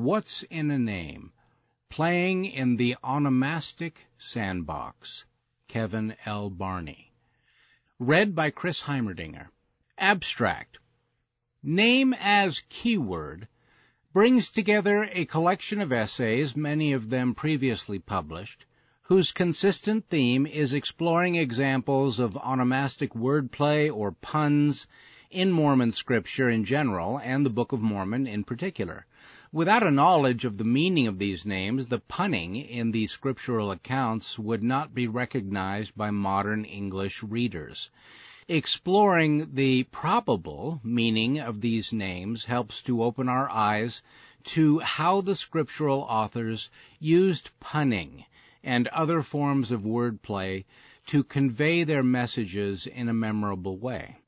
What's in a Name? Playing in the Onomastic Sandbox. Kevin L. Barney. Read by Chris Heimerdinger. Abstract. Name as Keyword brings together a collection of essays, many of them previously published, whose consistent theme is exploring examples of onomastic wordplay or puns in Mormon scripture in general and the Book of Mormon in particular. Without a knowledge of the meaning of these names, the punning in the scriptural accounts would not be recognized by modern English readers. Exploring the probable meaning of these names helps to open our eyes to how the scriptural authors used punning and other forms of wordplay to convey their messages in a memorable way.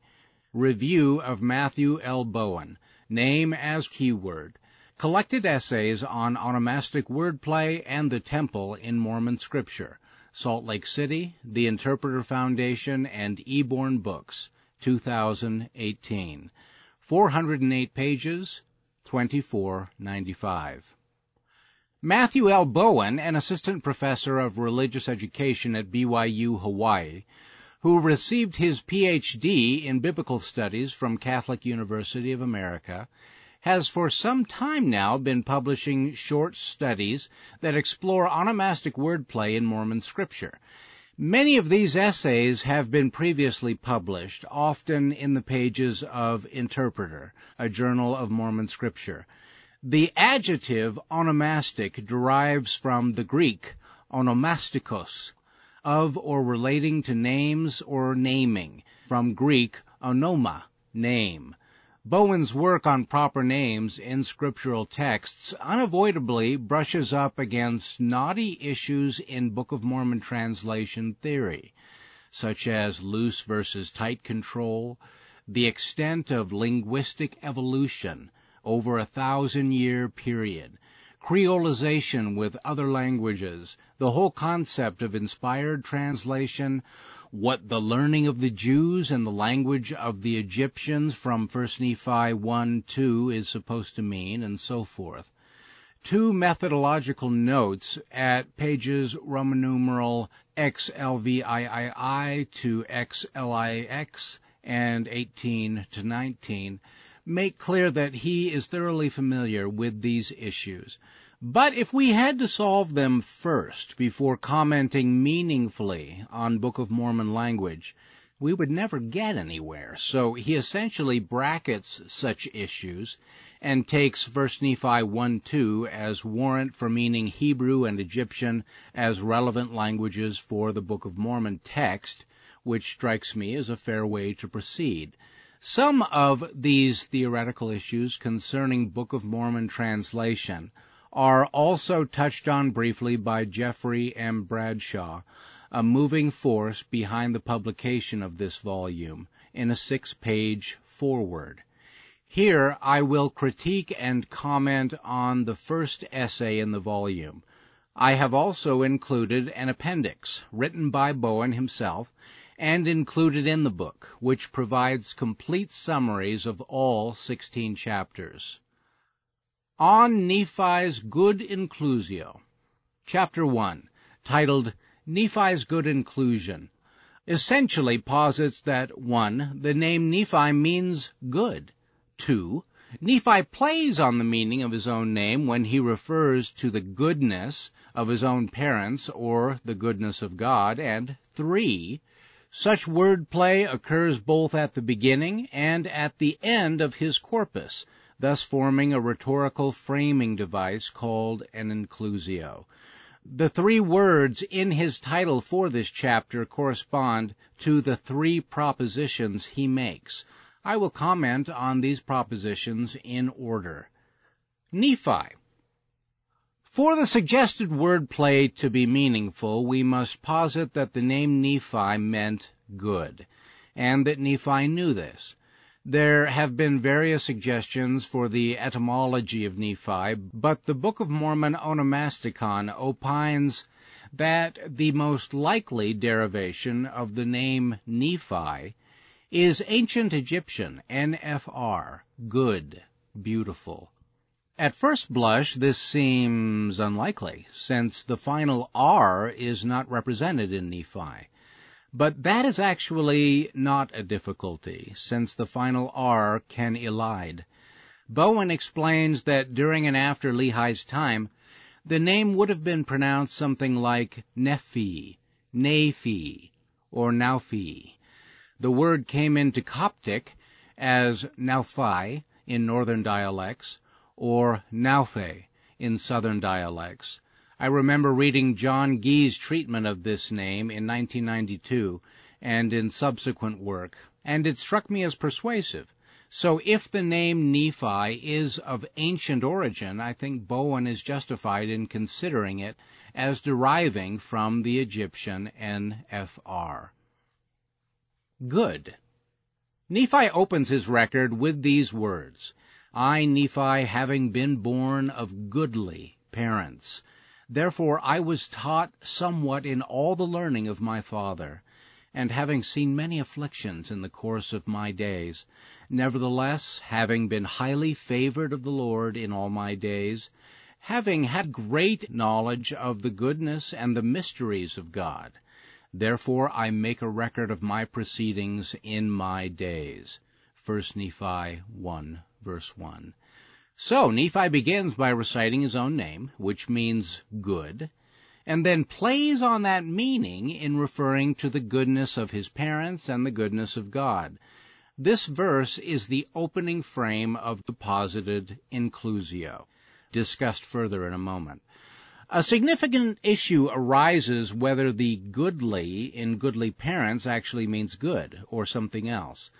Review of Matthew L. Bowen, Name as Keyword, Collected Essays on Onomastic Wordplay and the Temple in Mormon Scripture, Salt Lake City, The Interpreter Foundation, and Eborn Books, 2018. 408 pages, 24.95. Matthew L. Bowen, an assistant professor of religious education at BYU, Hawaii, who received his PhD in biblical studies from Catholic University of America, has for some time now been publishing short studies that explore onomastic wordplay in Mormon scripture. Many of these essays have been previously published, often in the pages of Interpreter, a journal of Mormon scripture. The adjective onomastic derives from the Greek onomastikos, of or relating to names or naming, from Greek onoma, name. Bowen's work on proper names in scriptural texts unavoidably brushes up against knotty issues in Book of Mormon translation theory, such as loose versus tight control, the extent of linguistic evolution over a thousand year period, creolization with other languages, the whole concept of inspired translation, what the learning of the Jews and the language of the Egyptians from 1 Nephi 1 2 is supposed to mean, and so forth. Two methodological notes at pages Roman numeral XLVIII to XLIX and 18 to 19 make clear that he is thoroughly familiar with these issues. But if we had to solve them first before commenting meaningfully on Book of Mormon language, we would never get anywhere. So he essentially brackets such issues and takes 1 Nephi 1 2 as warrant for meaning Hebrew and Egyptian as relevant languages for the Book of Mormon text, which strikes me as a fair way to proceed. Some of these theoretical issues concerning Book of Mormon translation are also touched on briefly by Jeffrey M. Bradshaw, a moving force behind the publication of this volume, in a six page foreword. Here I will critique and comment on the first essay in the volume. I have also included an appendix written by Bowen himself and included in the book, which provides complete summaries of all 16 chapters on Nephi's Good Inclusio. Chapter 1, titled Nephi's Good Inclusion, essentially posits that 1. The name Nephi means good. 2. Nephi plays on the meaning of his own name when he refers to the goodness of his own parents or the goodness of God. And 3. Such wordplay occurs both at the beginning and at the end of his corpus, thus forming a rhetorical framing device called an inclusio. The three words in his title for this chapter correspond to the three propositions he makes. I will comment on these propositions in order. Nephi. For the suggested wordplay to be meaningful, we must posit that the name Nephi meant good, and that Nephi knew this. There have been various suggestions for the etymology of Nephi, but the Book of Mormon Onomasticon opines that the most likely derivation of the name Nephi is ancient Egyptian, NFR, good, beautiful. At first blush, this seems unlikely, since the final R is not represented in Nephi. But that is actually not a difficulty, since the final R can elide. Bowen explains that during and after Lehi's time, the name would have been pronounced something like Nephi, Nephi, or Naufi. The word came into Coptic as Nauphi in northern dialects, or Naufe in southern dialects. I remember reading John Gee's treatment of this name in 1992 and in subsequent work, and it struck me as persuasive. So if the name Nephi is of ancient origin, I think Bowen is justified in considering it as deriving from the Egyptian NFR. Good. Nephi opens his record with these words I, Nephi, having been born of goodly parents. Therefore I was taught somewhat in all the learning of my father, and having seen many afflictions in the course of my days, nevertheless, having been highly favored of the Lord in all my days, having had great knowledge of the goodness and the mysteries of God, therefore I make a record of my proceedings in my days. 1 Nephi 1 verse 1. So Nephi begins by reciting his own name, which means good, and then plays on that meaning in referring to the goodness of his parents and the goodness of God. This verse is the opening frame of the posited inclusio, discussed further in a moment. A significant issue arises whether the goodly in goodly parents actually means good or something else.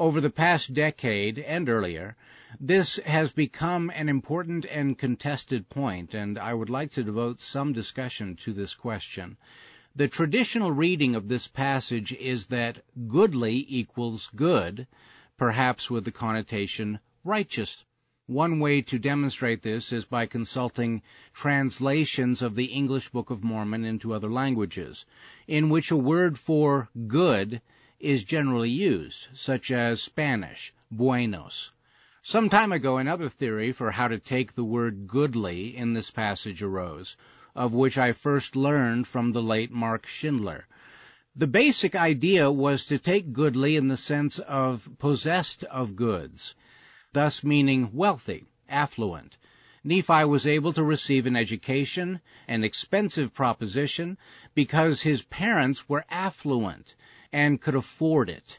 Over the past decade and earlier, this has become an important and contested point, and I would like to devote some discussion to this question. The traditional reading of this passage is that goodly equals good, perhaps with the connotation righteous. One way to demonstrate this is by consulting translations of the English Book of Mormon into other languages, in which a word for good is generally used, such as Spanish, buenos. Some time ago, another theory for how to take the word goodly in this passage arose, of which I first learned from the late Mark Schindler. The basic idea was to take goodly in the sense of possessed of goods, thus meaning wealthy, affluent. Nephi was able to receive an education, an expensive proposition, because his parents were affluent and could afford it.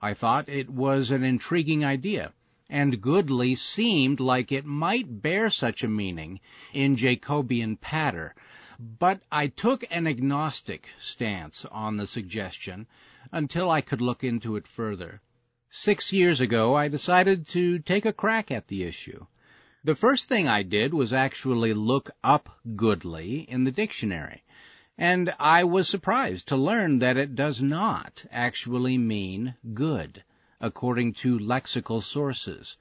I thought it was an intriguing idea, and goodly seemed like it might bear such a meaning in Jacobean patter, but I took an agnostic stance on the suggestion until I could look into it further. Six years ago, I decided to take a crack at the issue. The first thing I did was actually look up goodly in the dictionary and I was surprised to learn that it does not actually mean good, according to lexical sources.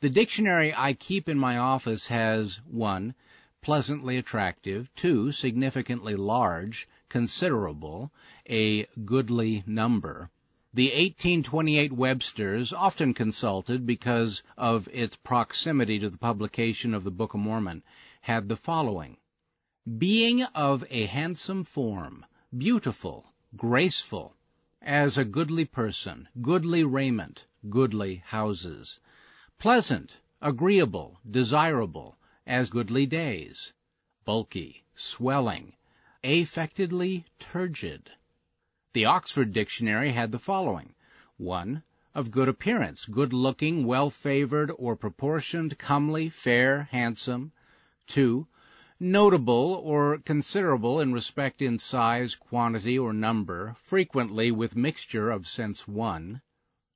The dictionary I keep in my office has 1. Pleasantly attractive, 2. Significantly large, considerable, a goodly number. The 1828 Webster's, often consulted because of its proximity to the publication of the Book of Mormon, had the following being of a handsome form, beautiful, graceful, as a goodly person, goodly raiment, goodly houses, pleasant, agreeable, desirable, as goodly days, bulky, swelling, affectedly turgid. The Oxford Dictionary had the following 1. Of good appearance, good looking, well favored or proportioned, comely, fair, handsome. 2 notable or considerable in respect in size, quantity, or number, frequently with mixture of sense one.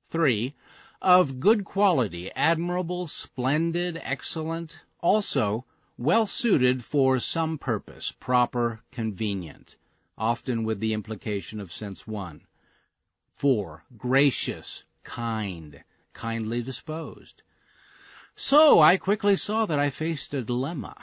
3. Of good quality, admirable, splendid, excellent, also well suited for some purpose, proper, convenient, often with the implication of sense one. 4. Gracious, kind, kindly disposed. So I quickly saw that I faced a dilemma.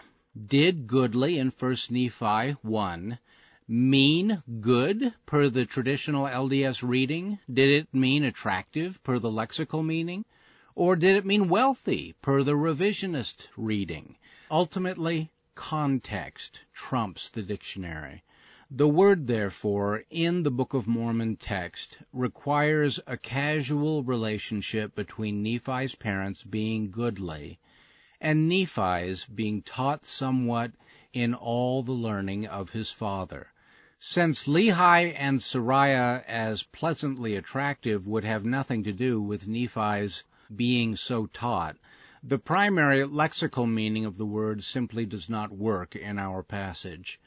Did goodly in 1 Nephi 1 mean good per the traditional LDS reading? Did it mean attractive per the lexical meaning? Or did it mean wealthy, per the revisionist reading? Ultimately, context trumps the dictionary. The word, therefore, in the Book of Mormon text requires a casual relationship between Nephi's parents being goodly and Nephi's being taught somewhat in all the learning of his father. Since Lehi and Sariah as pleasantly attractive would have nothing to do with Nephi's being so taught, the primary lexical meaning of the word simply does not work in our passage,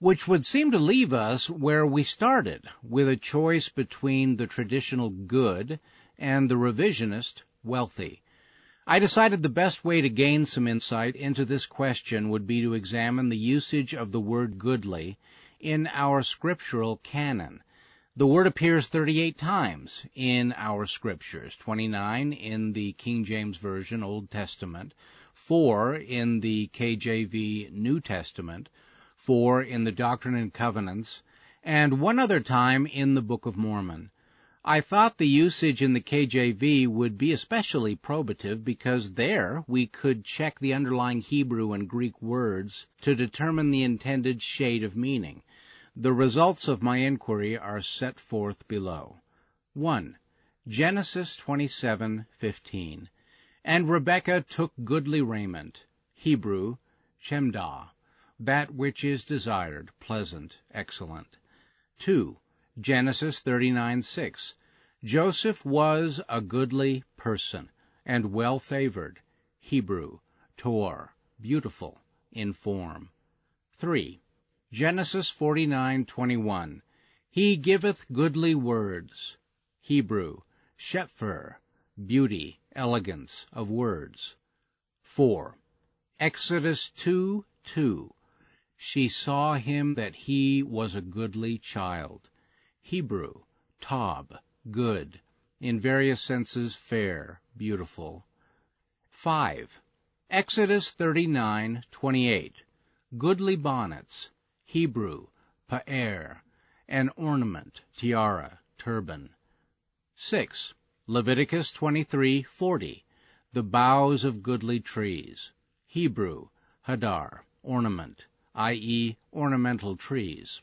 which would seem to leave us where we started, with a choice between the traditional good and the revisionist wealthy. I decided the best way to gain some insight into this question would be to examine the usage of the word goodly in our scriptural canon. The word appears 38 times in our scriptures, 29 in the King James Version Old Testament, 4 in the KJV New Testament, 4 in the Doctrine and Covenants, and one other time in the Book of Mormon. I thought the usage in the KJV would be especially probative because there we could check the underlying Hebrew and Greek words to determine the intended shade of meaning. The results of my inquiry are set forth below. 1. Genesis 27:15. And Rebekah took goodly raiment, Hebrew, chemdah, that which is desired, pleasant, excellent. 2. Genesis 39:6. Joseph was a goodly person and well favored, Hebrew, tor, beautiful in form. 3. Genesis 49:21 He giveth goodly words. Hebrew Shepher beauty, elegance of words. 4. Exodus 2 2 She saw him that he was a goodly child. Hebrew Tob good, in various senses fair, beautiful. 5. Exodus 39:28 Goodly bonnets. Hebrew, pa'er, an ornament, tiara, turban. 6. Leviticus 23:40, the boughs of goodly trees. Hebrew, hadar, ornament, i.e., ornamental trees.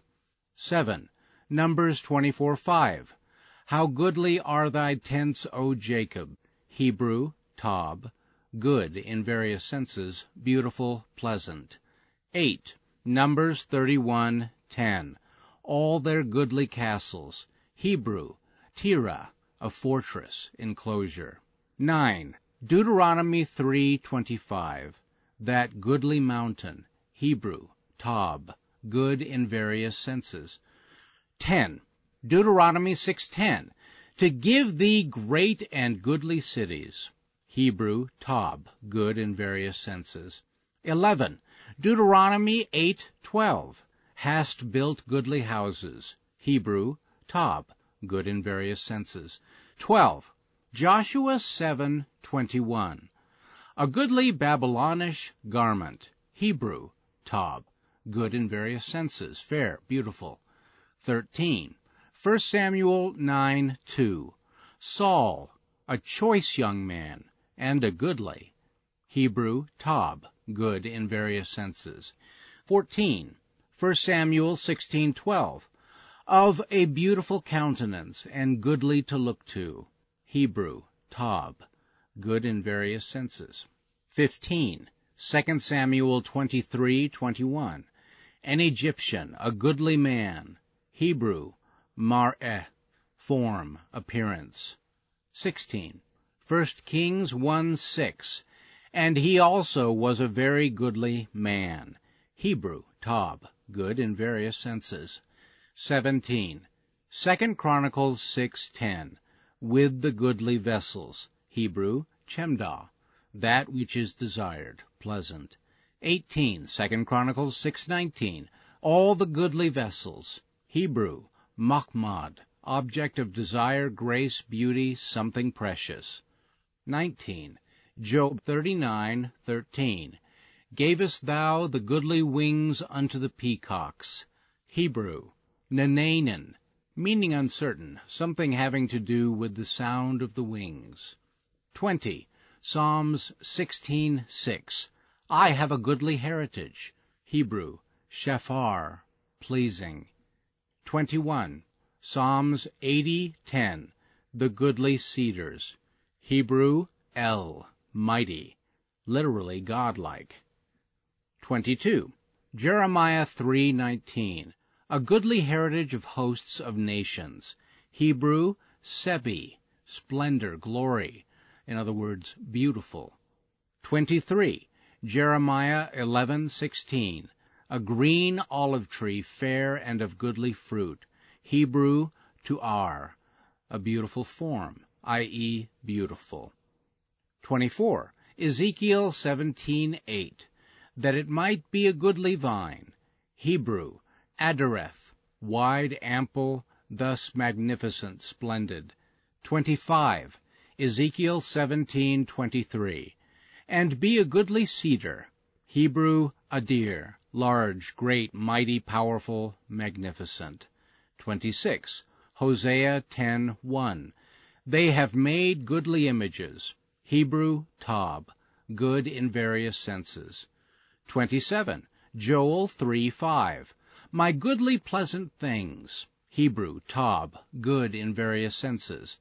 7. Numbers 24:5, how goodly are thy tents, O Jacob. Hebrew, tob, good in various senses, beautiful, pleasant. 8. Numbers 31:10. All their goodly castles. Hebrew, tira, a fortress, enclosure. 9. Deuteronomy 3:25. That goodly mountain. Hebrew, Tob, good in various senses. 10. Deuteronomy 6:10. To give thee great and goodly cities. Hebrew, Tob, good in various senses. 11. Deuteronomy 8:12 Hast built goodly houses. Hebrew Tob good in various senses. 12. Joshua 7:21 A goodly Babylonish garment. Hebrew Tob good in various senses, fair, beautiful. 13. 1 Samuel 9:2 Saul a choice young man and a goodly. Hebrew Tob good in various senses. 14. 1 Samuel 16:12 Of a beautiful countenance and goodly to look to. Hebrew Tob good in various senses. 15. 2 Samuel 23:21 An Egyptian, a goodly man. Hebrew mar'eh form, appearance. 16. 1 Kings 1 6 and he also was a very goodly man. Hebrew, Tob, good in various senses. 17. 2 Chronicles 6:10. With the goodly vessels. Hebrew, Chemdah, that which is desired, pleasant. 18. 2 Chronicles 6:19. All the goodly vessels. Hebrew, Machmad, object of desire, grace, beauty, something precious. 19. Job 39:13 Gavest thou the goodly wings unto the peacocks. Hebrew Nenanan, meaning uncertain, something having to do with the sound of the wings. 20. Psalms 16:6. I have a goodly heritage. Hebrew, shephar, pleasing. 21. Psalms 80:10. The goodly cedars. Hebrew, el, mighty, literally godlike. 22. Jeremiah 3:19. A goodly heritage of hosts of nations. Hebrew, sebi, splendor, glory, in other words, beautiful. 23. Jeremiah 11:16. A green olive tree, fair and of goodly fruit. Hebrew, tu'ar, a beautiful form, i.e., beautiful. 24. Ezekiel 17:8. That it might be a goodly vine. Hebrew, adareth, wide, ample, thus magnificent, splendid. 25. Ezekiel 17:23. And be a goodly cedar. Hebrew, adir, large, great, mighty, powerful, magnificent. 26. Hosea 10:1. They have made goodly images. Hebrew, tob, good in various senses. 27. Joel 3:5. My goodly pleasant things. Hebrew, tob, good in various senses.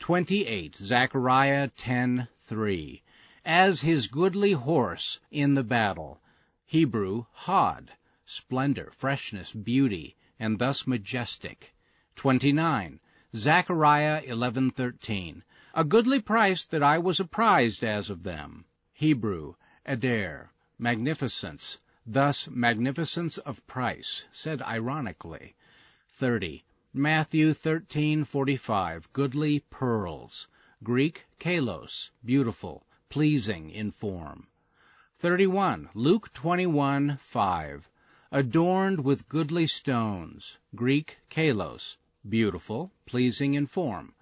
28. Zechariah 10:3. As his goodly horse in the battle. Hebrew, hod, splendor, freshness, beauty, and thus majestic. 29. Zechariah 11:13. A goodly price that I was apprised as of them. Hebrew, adair, magnificence, thus magnificence of price, said ironically. 30. Matthew 13:45. Goodly pearls. Greek, kalos, beautiful, pleasing in form. 31. Luke 21 5. Adorned with goodly stones. Greek, kalos, beautiful, pleasing in form.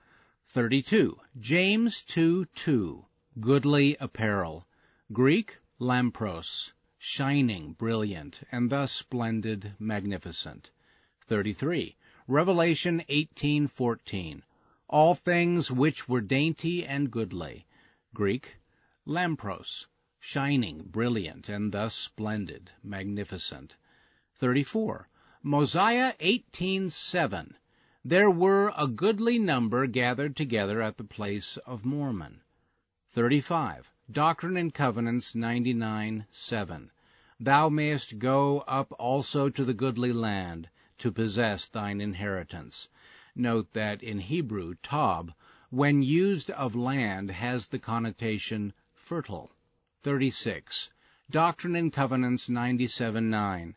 32. James 2 2. Goodly apparel. Greek, lampros, shining, brilliant, and thus splendid, magnificent. 33. Revelation 18:14. All things which were dainty and goodly. Greek, lampros, shining, brilliant, and thus splendid, magnificent. 34. Mosiah 18:7 there were a goodly number gathered together at the place of Mormon. 35. Doctrine and Covenants 99 7. Thou mayest go up also to the goodly land, to possess thine inheritance. Note that in Hebrew, tob, when used of land, has the connotation fertile. 36. Doctrine and Covenants 97 9.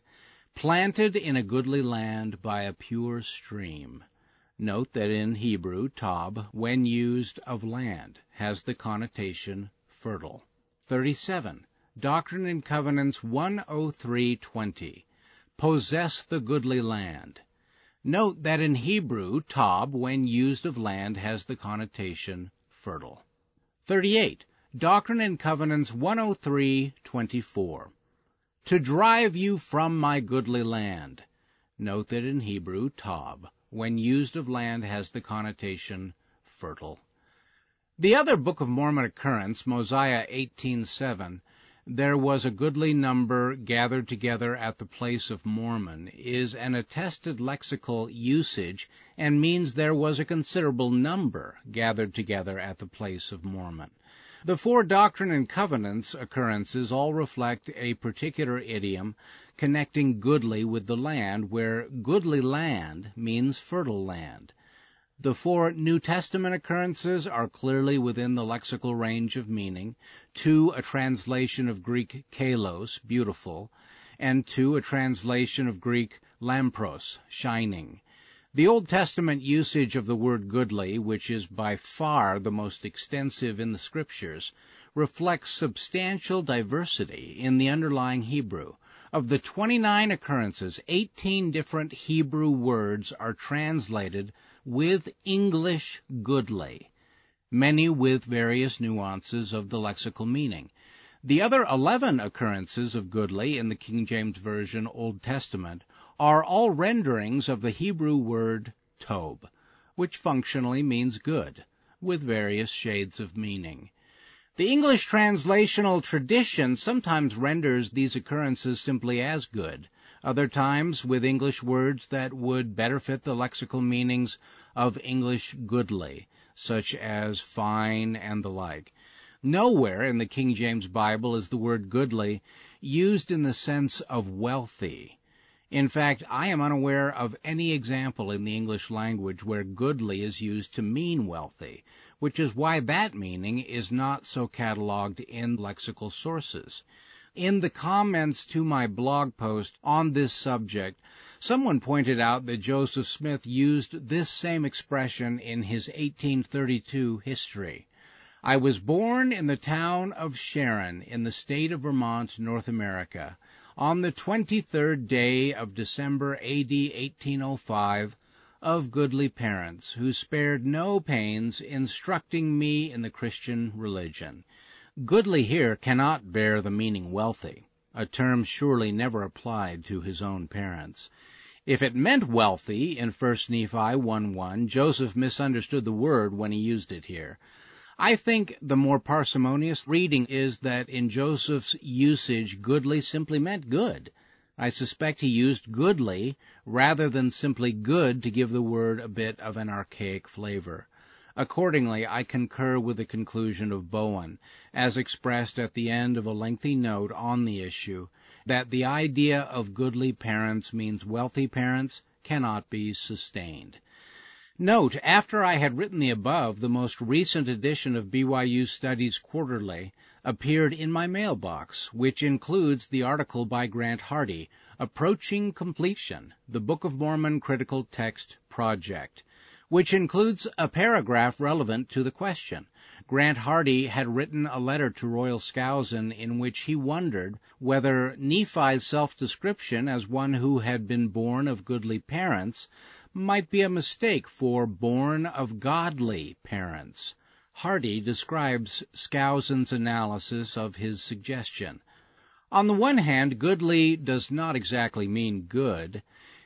Planted in a goodly land by a pure stream. Note that in Hebrew, tob, when used of land, has the connotation fertile. 37. Doctrine and Covenants 103:20. Possess the goodly land. Note that in Hebrew, tob, when used of land, has the connotation fertile. 38. Doctrine and Covenants 103:24. To drive you from my goodly land. Note that in Hebrew, tob, when used of land, has the connotation fertile. The other Book of Mormon occurrence, Mosiah 18:7, there was a goodly number gathered together at the place of Mormon, is an attested lexical usage and means there was a considerable number gathered together at the place of Mormon. The four Doctrine and Covenants occurrences all reflect a particular idiom connecting goodly with the land, where goodly land means fertile land. The four New Testament occurrences are clearly within the lexical range of meaning. Two, a translation of Greek kalos, beautiful, and two, a translation of Greek lampros, shining. The Old Testament usage of the word goodly, which is by far the most extensive in the Scriptures, reflects substantial diversity in the underlying Hebrew. Of the 29 occurrences, 18 different Hebrew words are translated with English goodly, many with various nuances of the lexical meaning. The other 11 occurrences of goodly in the King James Version Old Testament are all renderings of the Hebrew word tob, which functionally means good, with various shades of meaning. The English translational tradition sometimes renders these occurrences simply as good, other times with English words that would better fit the lexical meanings of English goodly, such as fine and the like. Nowhere in the King James Bible is the word goodly used in the sense of wealthy. In fact, I am unaware of any example in the English language where goodly is used to mean wealthy, which is why that meaning is not so catalogued in lexical sources. In the comments to my blog post on this subject, someone pointed out that Joseph Smith used this same expression in his 1832 history. I was born in the town of Sharon in the state of Vermont, North America, on the 23rd day of December AD 1805 of goodly parents who spared no pains instructing me in the Christian religion. Goodly here cannot bear the meaning wealthy, a term surely never applied to his own parents. If it meant wealthy in 1 Nephi 1:1, Joseph misunderstood the word when he used it here. I think the more parsimonious reading is that in Joseph's usage goodly simply meant good. I suspect he used goodly rather than simply good to give the word a bit of an archaic flavor. Accordingly, I concur with the conclusion of Bowen, as expressed at the end of a lengthy note on the issue, that the idea of goodly parents means wealthy parents cannot be sustained. Note, after I had written the above, the most recent edition of BYU Studies Quarterly appeared in my mailbox, which includes the article by Grant Hardy, Approaching Completion, the Book of Mormon Critical Text Project, which includes a paragraph relevant to the question. Grant Hardy had written a letter to Royal Skousen in which he wondered whether Nephi's self-description as one who had been born of goodly parents might be a mistake for born of godly parents. Hardy describes Skousen's analysis of his suggestion. On the one hand, goodly does not exactly mean good,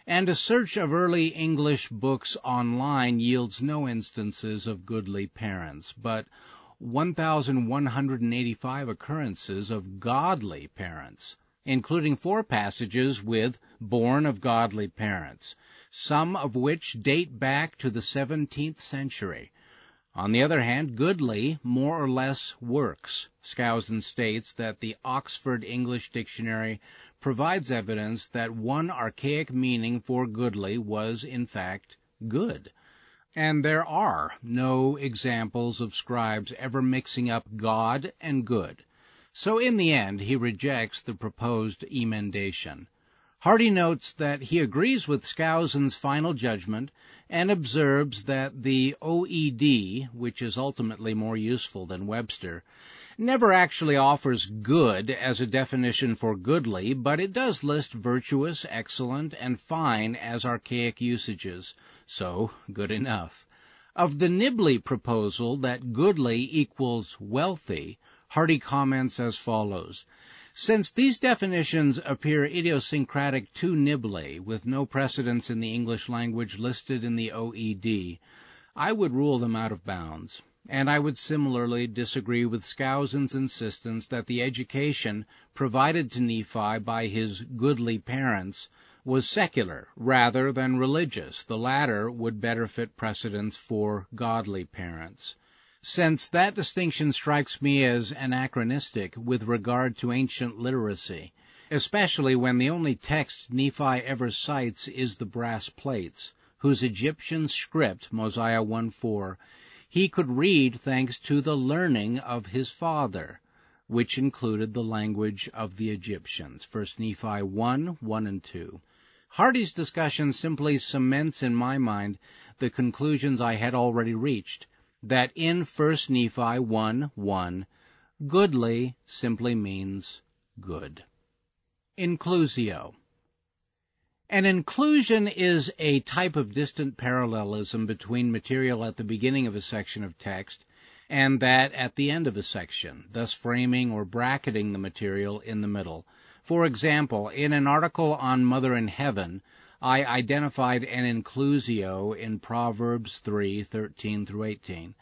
and a search of early English books online yields no instances of goodly parents, but 1,185 occurrences of godly parents, including four passages with born of godly parents, some of which date back to the 17th century. On the other hand, goodly more or less works. Skousen states that the Oxford English Dictionary provides evidence that one archaic meaning for goodly was, in fact, good. And there are no examples of scribes ever mixing up God and good. So in the end, he rejects the proposed emendation. Hardy notes that he agrees with Skousen's final judgment and observes that the OED, which is ultimately more useful than Webster, never actually offers good as a definition for goodly, but it does list virtuous, excellent, and fine as archaic usages, so good enough. Of the Nibley proposal that goodly equals wealthy, Hardy comments as follows. Since these definitions appear idiosyncratic to Nibley, with no precedents in the English language listed in the OED, I would rule them out of bounds. And I would similarly disagree with Skousen's insistence that the education provided to Nephi by his goodly parents was secular rather than religious. The latter would better fit precedents for godly parents since that distinction strikes me as anachronistic with regard to ancient literacy, especially when the only text Nephi ever cites is the brass plates, whose Egyptian script, Mosiah 1:4, he could read thanks to the learning of his father, which included the language of the Egyptians, 1 Nephi 1, 1 and 2. Hardy's discussion simply cements in my mind the conclusions I had already reached, that in 1 Nephi 1 1, goodly simply means good. Inclusio. An inclusion is a type of distant parallelism between material at the beginning of a section of text and that at the end of a section, thus framing or bracketing the material in the middle. For example, in an article on Mother in Heaven, I identified an inclusio in Proverbs 3:13 through 18,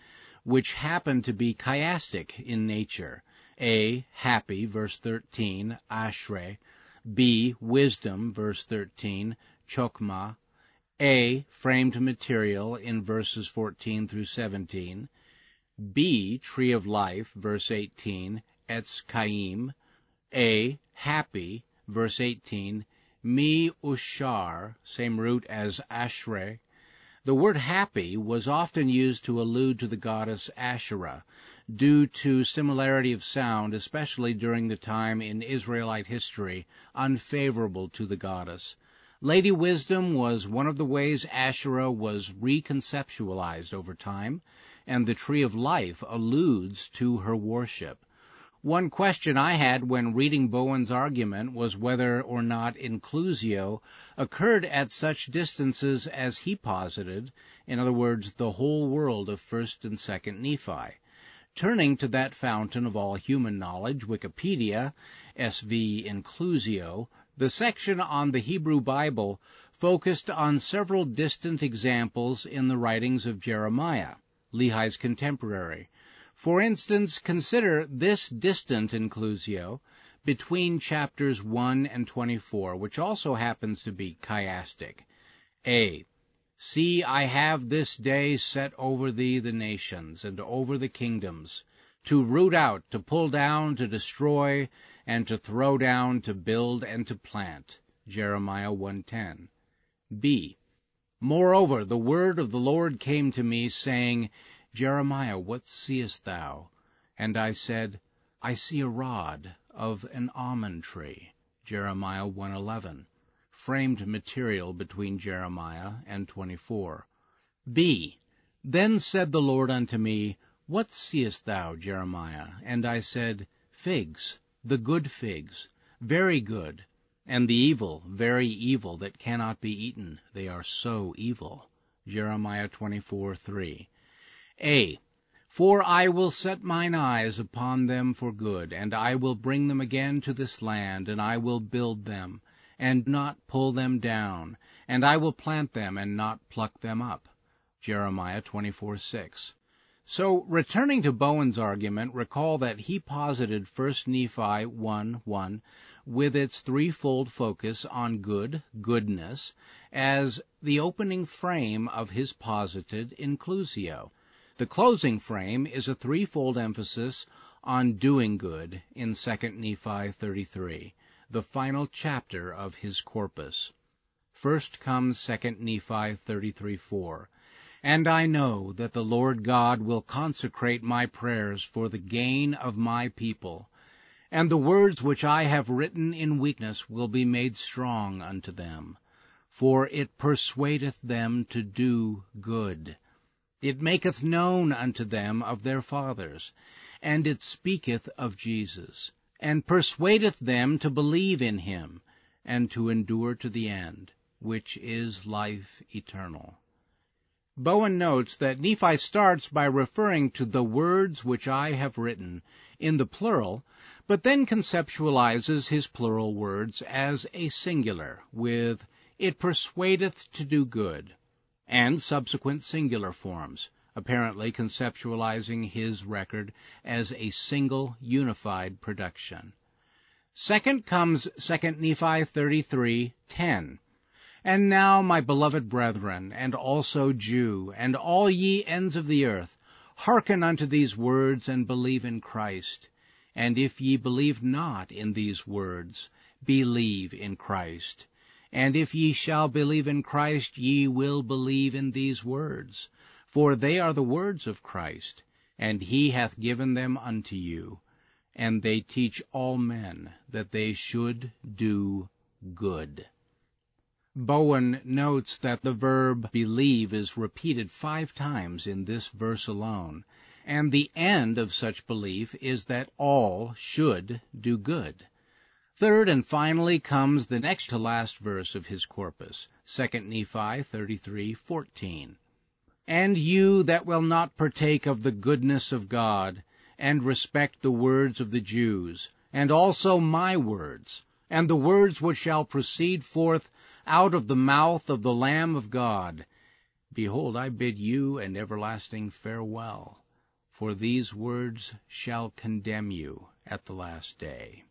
which happened to be chiastic in nature. A, happy, verse 13, ashre. B, wisdom, verse 13, chokmah. A, framed material in verses 14 through 17. B, tree of life, verse 18, etz chaim. A, happy, verse 18, mi ushar, same root as ashre. The word happy was often used to allude to the goddess Asherah, due to similarity of sound, especially during the time in Israelite history unfavorable to the goddess. Lady Wisdom was one of the ways Asherah was reconceptualized over time, and the Tree of Life alludes to her worship. One question I had when reading Bowen's argument was whether or not inclusio occurred at such distances as he posited, in other words, the whole world of 1st and 2nd Nephi. Turning to that fountain of all human knowledge, Wikipedia, SV Inclusio, the section on the Hebrew Bible focused on several distant examples in the writings of Jeremiah, Lehi's contemporary. For instance, consider this distant inclusio between chapters 1 and 24, which also happens to be chiastic. A. See, I have this day set over thee the nations, and over the kingdoms, to root out, to pull down, to destroy, and to throw down, to build, and to plant. Jeremiah 1.10. B. Moreover, the word of the Lord came to me, saying, Jeremiah, what seest thou? And I said, I see a rod of an almond tree. Jeremiah 1.11. Framed material between Jeremiah and 24. B. Then said the Lord unto me, What seest thou, Jeremiah? And I said, Figs the good figs, very good, and the evil, very evil, that cannot be eaten, they are so evil. Jeremiah 24, 3. A. For I will set mine eyes upon them for good, and I will bring them again to this land, and I will build them, and not pull them down, and I will plant them, and not pluck them up. Jeremiah 24, 6. So, returning to Bowen's argument, recall that he posited 1 Nephi 1 1 with its threefold focus on good, goodness, as the opening frame of his posited inclusio. The closing frame is a threefold emphasis on doing good in 2 Nephi 33, the final chapter of his corpus. First comes 2 Nephi 33 4 and I know that the Lord God will consecrate my prayers for the gain of my people, and the words which I have written in weakness will be made strong unto them. For it persuadeth them to do good. It maketh known unto them of their fathers, and it speaketh of Jesus, and persuadeth them to believe in him, and to endure to the end, which is life eternal. Bowen notes that Nephi starts by referring to the words which I have written in the plural, but then conceptualizes his plural words as a singular, with it persuadeth to do good, and subsequent singular forms, apparently conceptualizing his record as a single unified production. Second comes 2 Nephi 33:10 and now, my beloved brethren, and also Jew, and all ye ends of the earth, hearken unto these words, and believe in Christ. And if ye believe not in these words, believe in Christ. And if ye shall believe in Christ, ye will believe in these words. For they are the words of Christ, and he hath given them unto you. And they teach all men that they should do good. Bowen notes that the verb believe is repeated five times in this verse alone, and the end of such belief is that all should do good. Third and finally comes the next to last verse of his corpus, 2 Nephi 33:14. And you that will not partake of the goodness of God, and respect the words of the Jews, and also my words, and the words which shall proceed forth out of the mouth of the Lamb of God. Behold, I bid you an everlasting farewell. for these words shall condemn you at the last day.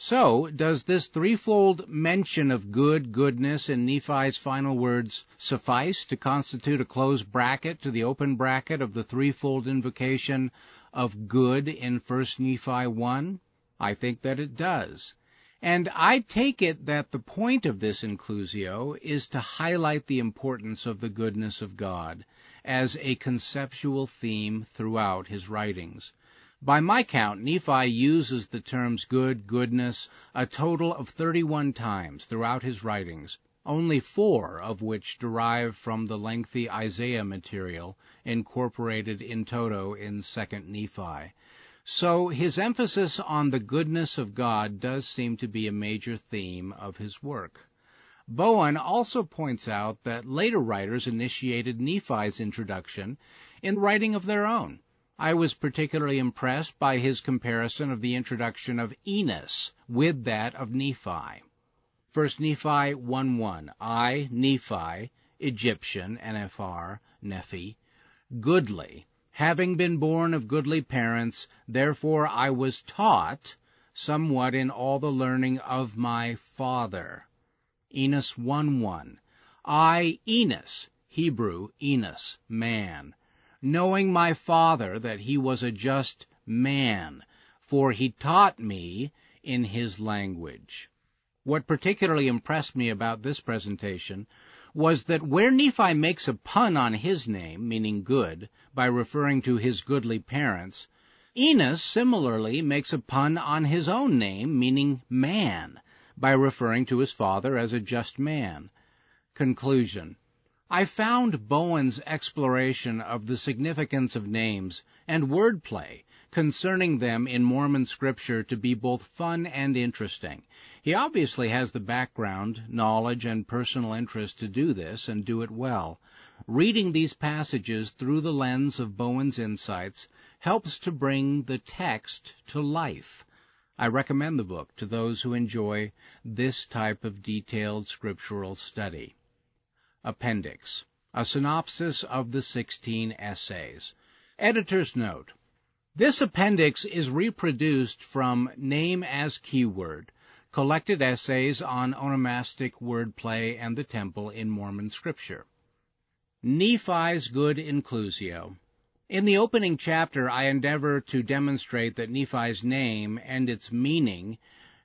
So, does this threefold mention of good, goodness in Nephi's final words suffice to constitute a closed bracket to the open bracket of the threefold invocation of good in 1 Nephi 1? I think that it does. And I take it that the point of this inclusio is to highlight the importance of the goodness of God as a conceptual theme throughout his writings. By my count, Nephi uses the terms good, goodness, a total of 31 times throughout his writings, only four of which derive from the lengthy Isaiah material incorporated in toto in 2nd Nephi. So his emphasis on the goodness of God does seem to be a major theme of his work. Bowen also points out that later writers initiated Nephi's introduction in writing of their own. I was particularly impressed by his comparison of the introduction of Enos with that of Nephi. 1 Nephi 1:1 I, Nephi, Egyptian, NFR, Nephi, goodly, having been born of goodly parents, therefore I was taught somewhat in all the learning of my father. Enos 1:1 I, Enos, Hebrew, Enos, man, knowing my father that he was a just man, for he taught me in his language. What particularly impressed me about this presentation was that where Nephi makes a pun on his name, meaning good, by referring to his goodly parents, Enos similarly makes a pun on his own name, meaning man, by referring to his father as a just man. Conclusion I found Bowen's exploration of the significance of names and wordplay concerning them in Mormon scripture to be both fun and interesting. He obviously has the background, knowledge, and personal interest to do this and do it well. Reading these passages through the lens of Bowen's insights helps to bring the text to life. I recommend the book to those who enjoy this type of detailed scriptural study. Appendix A synopsis of the 16 essays. Editor's note. This appendix is reproduced from Name as Keyword, collected essays on onomastic wordplay and the temple in Mormon scripture. Nephi's Good Inclusio. In the opening chapter, I endeavor to demonstrate that Nephi's name and its meaning,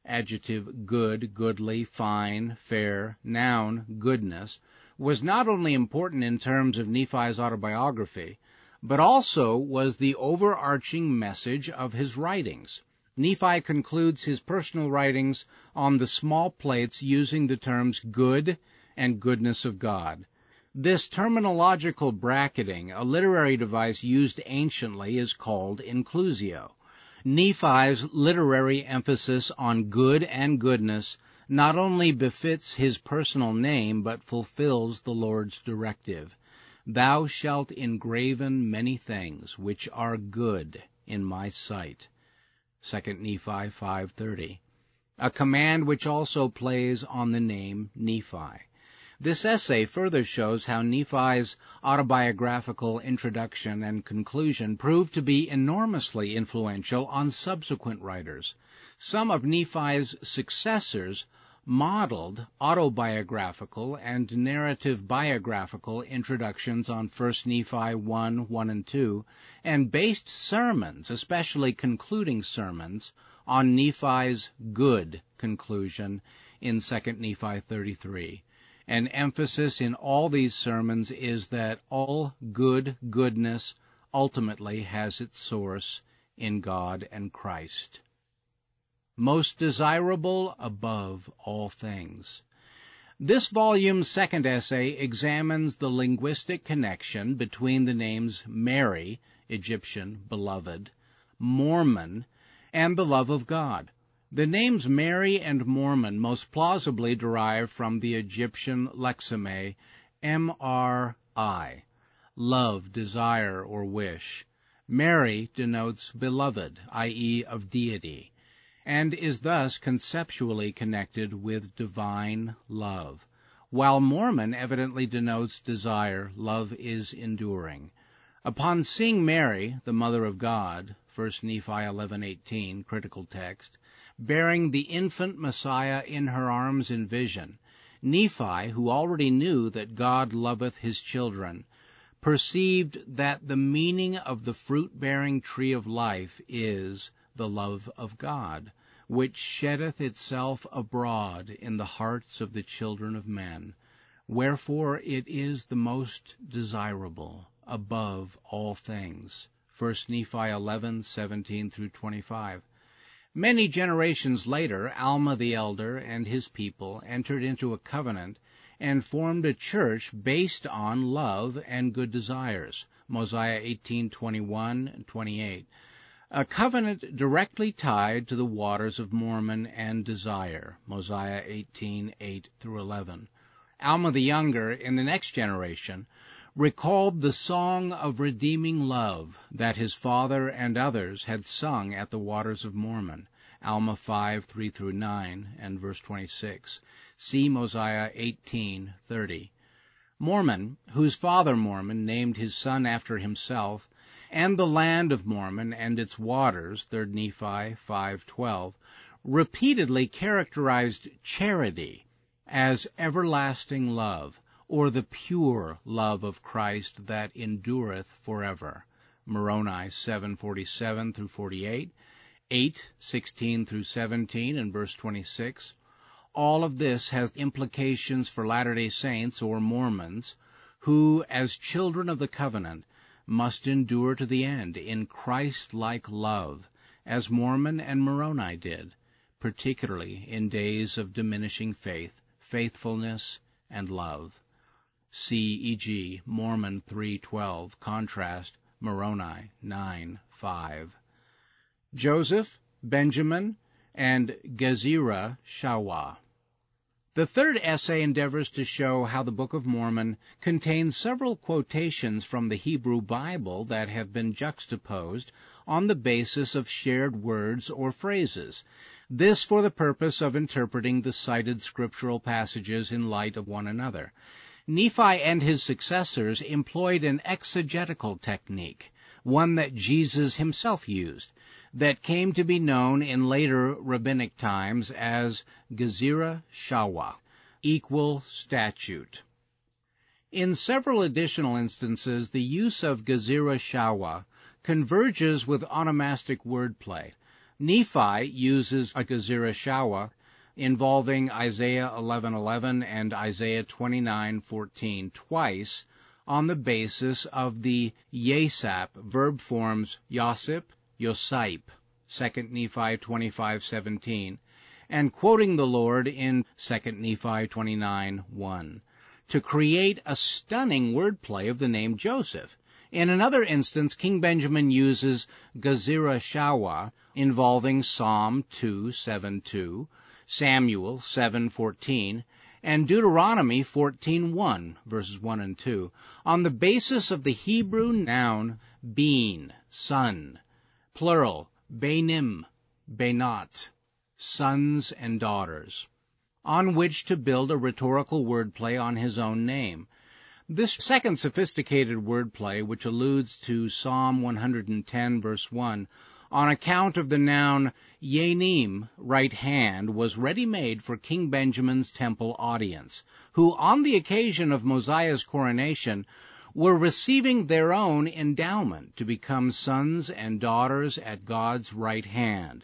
adjective good, goodly, fine, fair, noun, goodness, was not only important in terms of Nephi's autobiography, but also was the overarching message of his writings. Nephi concludes his personal writings on the small plates using the terms good and goodness of God. This terminological bracketing, a literary device used anciently, is called inclusio. Nephi's literary emphasis on good and goodness not only befits his personal name, but fulfills the Lord's directive. Thou shalt engraven many things which are good in my sight. 2 Nephi 5:30. A command which also plays on the name Nephi. This essay further shows how Nephi's autobiographical introduction and conclusion proved to be enormously influential on subsequent writers. Some of Nephi's successors modeled autobiographical and narrative biographical introductions on 1 Nephi 1, 1 and 2, and based sermons, especially concluding sermons, on Nephi's good conclusion in 2 Nephi 33. An emphasis in all these sermons is that all good goodness ultimately has its source in God and Christ most desirable above all things. This volume's second essay examines the linguistic connection between the names Mary, Egyptian, beloved, Mormon, and the love of God. The names Mary and Mormon most plausibly derive from the Egyptian lexeme MRI, love, desire, or wish. Mary denotes beloved, i.e., of deity and is thus conceptually connected with divine love. While Mormon evidently denotes desire, love is enduring. Upon seeing Mary, the mother of God, 1 Nephi 11:18, critical text, bearing the infant Messiah in her arms in vision, Nephi, who already knew that God loveth his children, perceived that the meaning of the fruit-bearing tree of life is the love of God, which sheddeth itself abroad in the hearts of the children of men, wherefore it is the most desirable above all things. 1 Nephi 11, 17 through 25. Many generations later, Alma the elder and his people entered into a covenant and formed a church based on love and good desires. Mosiah 18:21 and 28. A covenant directly tied to the waters of Mormon and desire. Mosiah 18:8 through 11. Alma the younger in the next generation recalled the song of redeeming love that his father and others had sung at the waters of Mormon, Alma 5, 3 through 9, and verse 26. See Mosiah 18:30. Mormon, whose father Mormon named his son after himself, and the land of Mormon and its waters, 3 Nephi 5:12, repeatedly characterized charity as everlasting love, or the pure love of Christ that endureth forever. Moroni 7:47 through 48, 8:16 through 17 and verse 26. All of this has implications for Latter-day Saints or Mormons who as children of the covenant must endure to the end in Christ-like love as Mormon and Moroni did, particularly in days of diminishing faith, faithfulness, and love. See e.g. Mormon 3:12, contrast Moroni 9:5. Joseph, Benjamin, and Gezerah Shawa. The third essay endeavors to show how the Book of Mormon contains several quotations from the Hebrew Bible that have been juxtaposed on the basis of shared words or phrases. This for the purpose of interpreting the cited scriptural passages in light of one another. Nephi and his successors employed an exegetical technique, one that Jesus himself used, that came to be known in later rabbinic times as Gezerah Shawa, equal statute. In several additional instances, the use of Gezerah Shawa converges with onomastic wordplay. Nephi uses a Gezerah Shawa involving Isaiah 11:11 and Isaiah 29:14 twice on the basis of the yasap verb forms Yosip, Yosip, 2 Nephi 25:17, and quoting the Lord in 2 Nephi 29:1 to create a stunning wordplay of the name Joseph. In another instance, King Benjamin uses Gezerah Shawa involving Psalm 2:7-2 Samuel 7:14, and Deuteronomy 14:1, verses 1 and 2, on the basis of the Hebrew noun bean, son, plural, benim, benot, sons and daughters, on which to build a rhetorical wordplay on his own name. This second sophisticated wordplay, which alludes to Psalm 110 verse 1, on account of the noun yenim, right hand, was ready-made for King Benjamin's temple audience, who on the occasion of Mosiah's coronation were receiving their own endowment to become sons and daughters at God's right hand.